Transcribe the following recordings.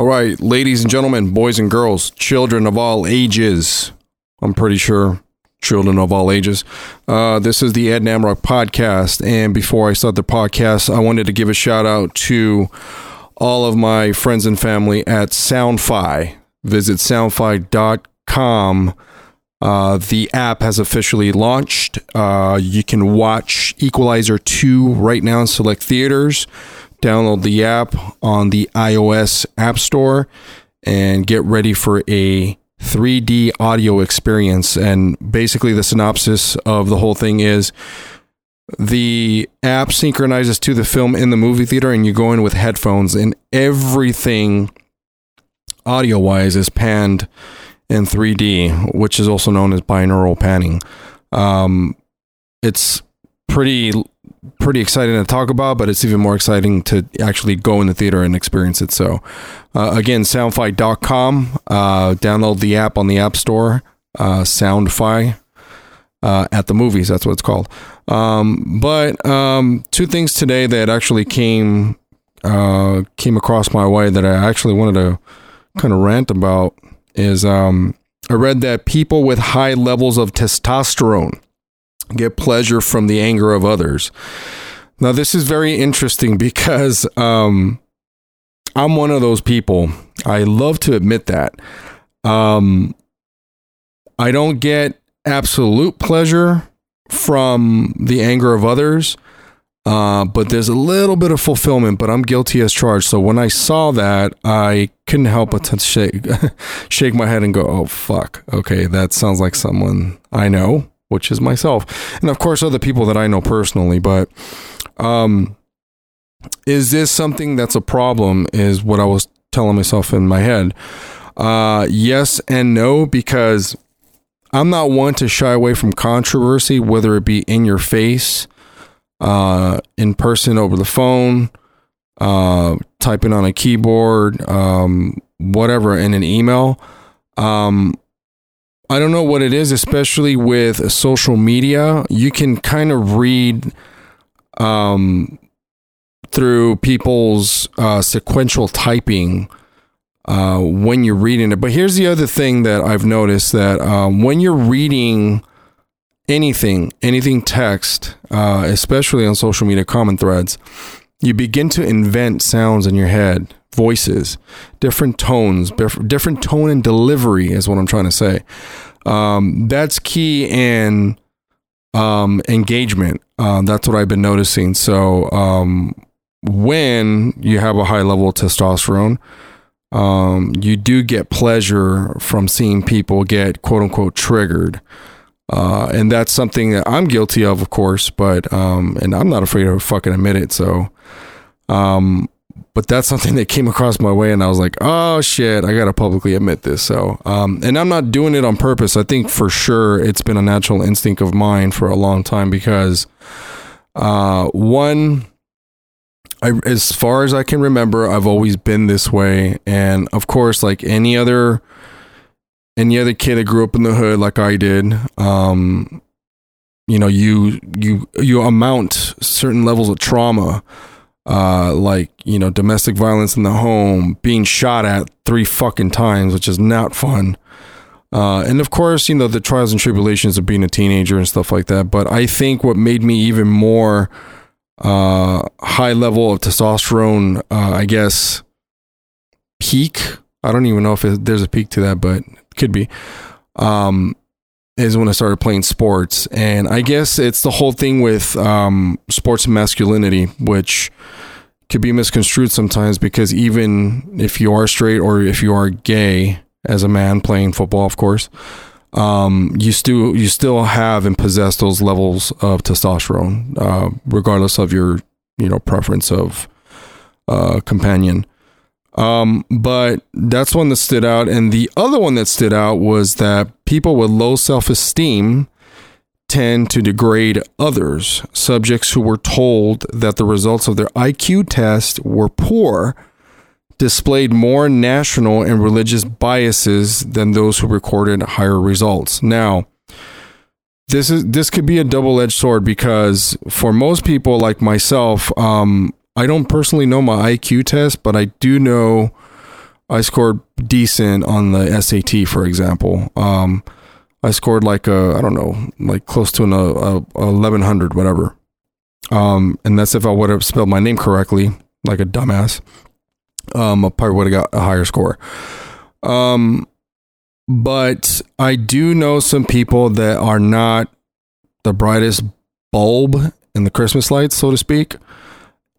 All right, ladies and gentlemen, boys and girls, children of all ages. I'm pretty sure children of all ages. Uh, this is the Ed Namrock podcast. And before I start the podcast, I wanted to give a shout out to all of my friends and family at Soundfi. Visit soundfi.com. Uh, the app has officially launched. Uh, you can watch Equalizer 2 right now in select theaters. Download the app on the iOS App Store and get ready for a 3D audio experience. And basically, the synopsis of the whole thing is the app synchronizes to the film in the movie theater, and you go in with headphones, and everything audio wise is panned in 3D, which is also known as binaural panning. Um, it's pretty pretty exciting to talk about, but it's even more exciting to actually go in the theater and experience it. So, uh, again, soundfi.com. Uh, download the app on the App Store, uh, Soundfi. Uh, at the movies, that's what it's called. Um, but um, two things today that actually came uh, came across my way that I actually wanted to kind of rant about is um, I read that people with high levels of testosterone get pleasure from the anger of others. Now, this is very interesting because um, I'm one of those people. I love to admit that. Um, I don't get absolute pleasure from the anger of others, uh, but there's a little bit of fulfillment, but I'm guilty as charged. So when I saw that, I couldn't help but to shake, shake my head and go, oh, fuck. Okay, that sounds like someone I know which is myself, and of course other people that I know personally. But um, is this something that's a problem? Is what I was telling myself in my head. Uh, yes and no, because I'm not one to shy away from controversy, whether it be in your face, uh, in person over the phone, uh, typing on a keyboard, um, whatever, in an email. Um, I don't know what it is, especially with social media. You can kind of read um, through people's uh, sequential typing uh, when you're reading it. But here's the other thing that I've noticed that um, when you're reading anything, anything text, uh, especially on social media comment threads, you begin to invent sounds in your head voices, different tones, different tone and delivery is what I'm trying to say. Um, that's key in um, engagement. Um, that's what I've been noticing. So um, when you have a high level of testosterone, um, you do get pleasure from seeing people get quote unquote triggered. Uh, and that's something that I'm guilty of, of course, but um, and I'm not afraid to fucking admit it. So, um, but that's something that came across my way and I was like, oh shit, I gotta publicly admit this. So, um, and I'm not doing it on purpose. I think for sure it's been a natural instinct of mine for a long time because, uh, one, I, as far as I can remember, I've always been this way. And of course, like any other, any other kid that grew up in the hood, like I did, um, you know, you, you, you amount certain levels of trauma uh, like you know domestic violence in the home, being shot at three fucking times, which is not fun. Uh, and of course, you know the trials and tribulations of being a teenager and stuff like that. But I think what made me even more uh, high level of testosterone, uh, I guess, peak. I don't even know if it, there's a peak to that, but could be. Um, is when I started playing sports. And I guess it's the whole thing with um, sports masculinity, which could be misconstrued sometimes because even if you are straight or if you are gay as a man playing football, of course, um, you still you still have and possess those levels of testosterone, uh, regardless of your you know preference of uh, companion. Um, but that's one that stood out. And the other one that stood out was that people with low self esteem tend to degrade others. Subjects who were told that the results of their IQ test were poor displayed more national and religious biases than those who recorded higher results. Now, this is this could be a double-edged sword because for most people like myself, um, I don't personally know my IQ test, but I do know I scored decent on the SAT, for example. Um, I scored like a, I don't know, like close to an a, a 1100, whatever. Um, and that's if I would have spelled my name correctly, like a dumbass. Um, I probably would have got a higher score. Um, but I do know some people that are not the brightest bulb in the Christmas lights, so to speak.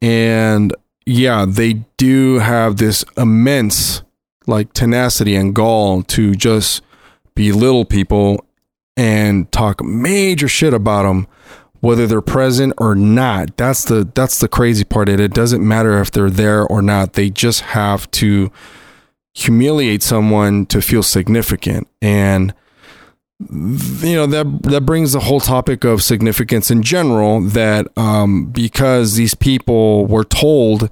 And yeah, they do have this immense like tenacity and gall to just belittle people and talk major shit about them whether they're present or not. That's the that's the crazy part it. It doesn't matter if they're there or not. They just have to humiliate someone to feel significant. And you know that that brings the whole topic of significance in general that um, because these people were told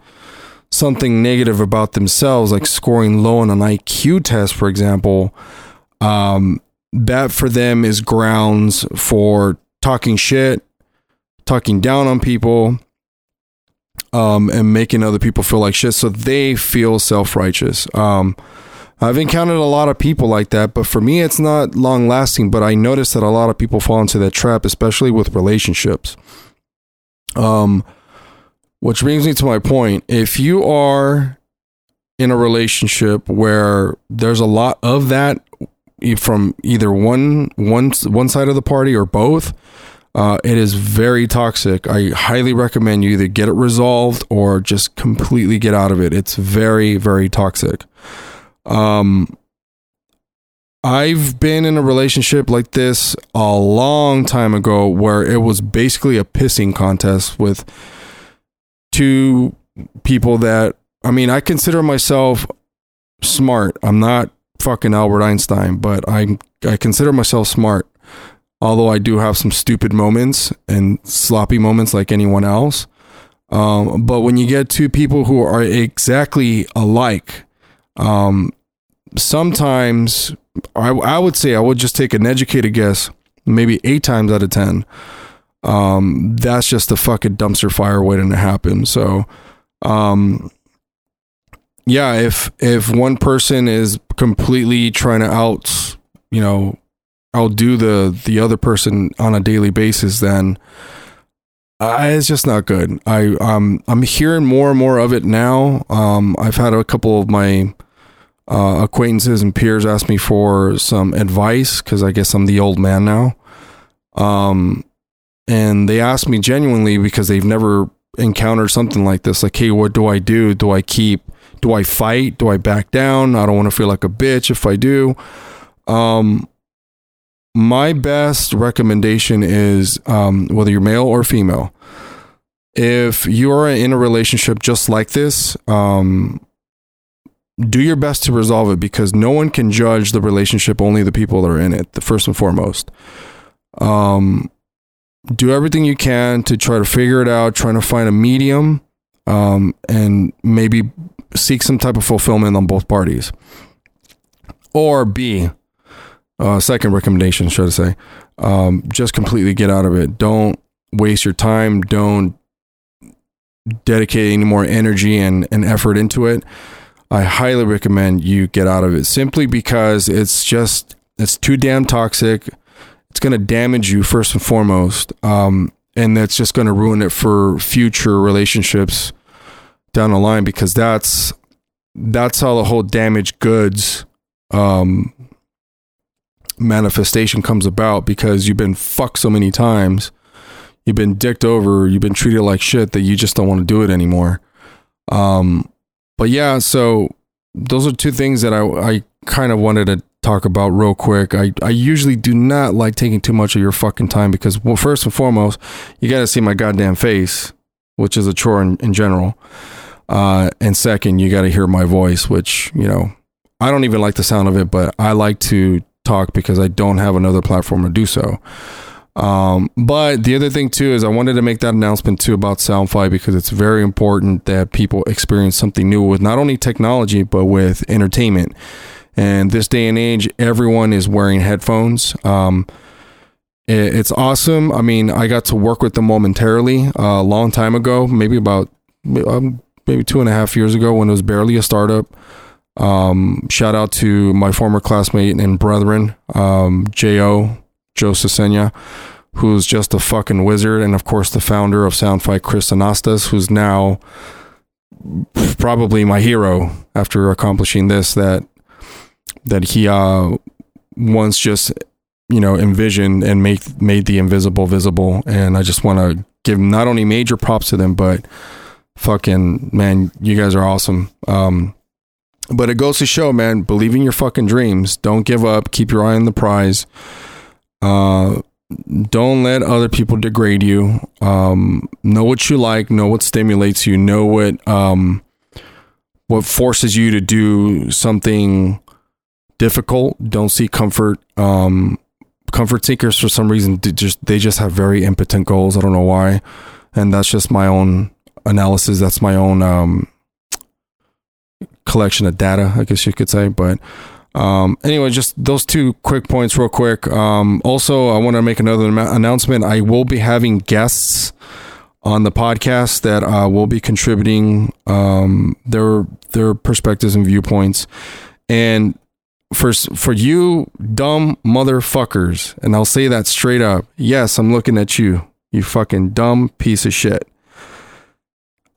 something negative about themselves like scoring low on an IQ test for example um, that for them is grounds for talking shit talking down on people um, and making other people feel like shit. So they feel self-righteous. Um, I've encountered a lot of people like that, but for me, it's not long lasting. But I notice that a lot of people fall into that trap, especially with relationships. Um, which brings me to my point. If you are in a relationship where there's a lot of that from either one one one side of the party or both, uh, it is very toxic. I highly recommend you either get it resolved or just completely get out of it. It's very very toxic. Um, I've been in a relationship like this a long time ago where it was basically a pissing contest with two people that I mean, I consider myself smart. I'm not fucking Albert Einstein, but I I consider myself smart. Although I do have some stupid moments and sloppy moments like anyone else. Um, but when you get two people who are exactly alike, um, sometimes I, I would say I would just take an educated guess, maybe eight times out of ten. Um, that's just a fucking dumpster fire waiting to happen. So, um, yeah, if if one person is completely trying to out, you know, outdo the the other person on a daily basis, then it's just not good. I um I'm hearing more and more of it now. Um, I've had a couple of my uh, acquaintances and peers ask me for some advice because I guess I'm the old man now. Um, and they ask me genuinely because they've never encountered something like this. Like, hey, what do I do? Do I keep? Do I fight? Do I back down? I don't want to feel like a bitch if I do. Um, my best recommendation is um, whether you're male or female. If you're in a relationship just like this, um, do your best to resolve it because no one can judge the relationship only the people that are in it the first and foremost. Um do everything you can to try to figure it out trying to find a medium um and maybe seek some type of fulfillment on both parties. Or b uh second recommendation should i say um just completely get out of it. Don't waste your time. Don't dedicate any more energy and, and effort into it I highly recommend you get out of it simply because it's just it's too damn toxic. It's going to damage you first and foremost, um, and that's just going to ruin it for future relationships down the line because that's that's how the whole damaged goods um, manifestation comes about because you've been fucked so many times, you've been dicked over, you've been treated like shit that you just don't want to do it anymore. Um, but yeah, so those are two things that I, I kind of wanted to talk about real quick. I, I usually do not like taking too much of your fucking time because, well, first and foremost, you got to see my goddamn face, which is a chore in, in general. Uh, and second, you got to hear my voice, which, you know, I don't even like the sound of it, but I like to talk because I don't have another platform to do so. Um, but the other thing too is I wanted to make that announcement too about Soundfi because it's very important that people experience something new with not only technology but with entertainment. And this day and age, everyone is wearing headphones. Um, it, it's awesome. I mean, I got to work with them momentarily uh, a long time ago, maybe about um, maybe two and a half years ago when it was barely a startup. Um, shout out to my former classmate and brethren, um, J.O. Joe Cesena, who's just a fucking wizard. And of course, the founder of Soundfi, Chris Anastas, who's now probably my hero after accomplishing this that that he uh once just you know envisioned and made made the invisible visible. And i just want to give not only major props to them but fucking man you guys are awesome. Um but it goes to show man believe in your fucking dreams. Don't give up. Keep your eye on the prize uh don't let other people degrade you. Um, know what you like. Know what stimulates you. Know what um, what forces you to do something difficult. Don't seek comfort. Um, comfort seekers, for some reason, just they just have very impotent goals. I don't know why, and that's just my own analysis. That's my own um, collection of data, I guess you could say. But um, anyway, just those two quick points, real quick. Um, also, I want to make another announcement. I will be having guests on the podcast that uh, will be contributing um, their their perspectives and viewpoints. And for for you dumb motherfuckers, and I'll say that straight up. Yes, I'm looking at you, you fucking dumb piece of shit.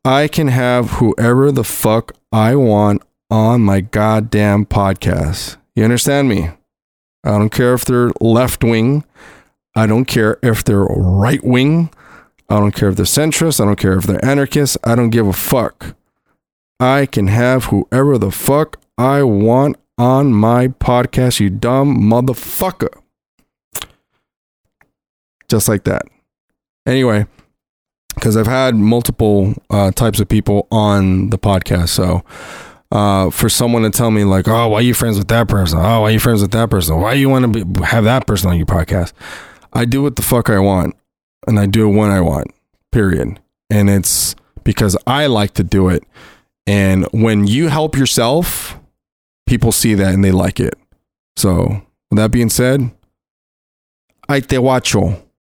I can have whoever the fuck I want on my goddamn podcast. You understand me? I don't care if they're left wing. I don't care if they're right wing. I don't care if they're centrist. I don't care if they're anarchists. I don't give a fuck. I can have whoever the fuck I want on my podcast, you dumb motherfucker. Just like that. Anyway, because I've had multiple uh, types of people on the podcast. So, uh, for someone to tell me like, "Oh, why are you friends with that person? Oh, why are you friends with that person? Why you want to have that person on your podcast?" I do what the fuck I want, and I do it when I want. Period. And it's because I like to do it. And when you help yourself, people see that and they like it. So, with that being said, I te watcho.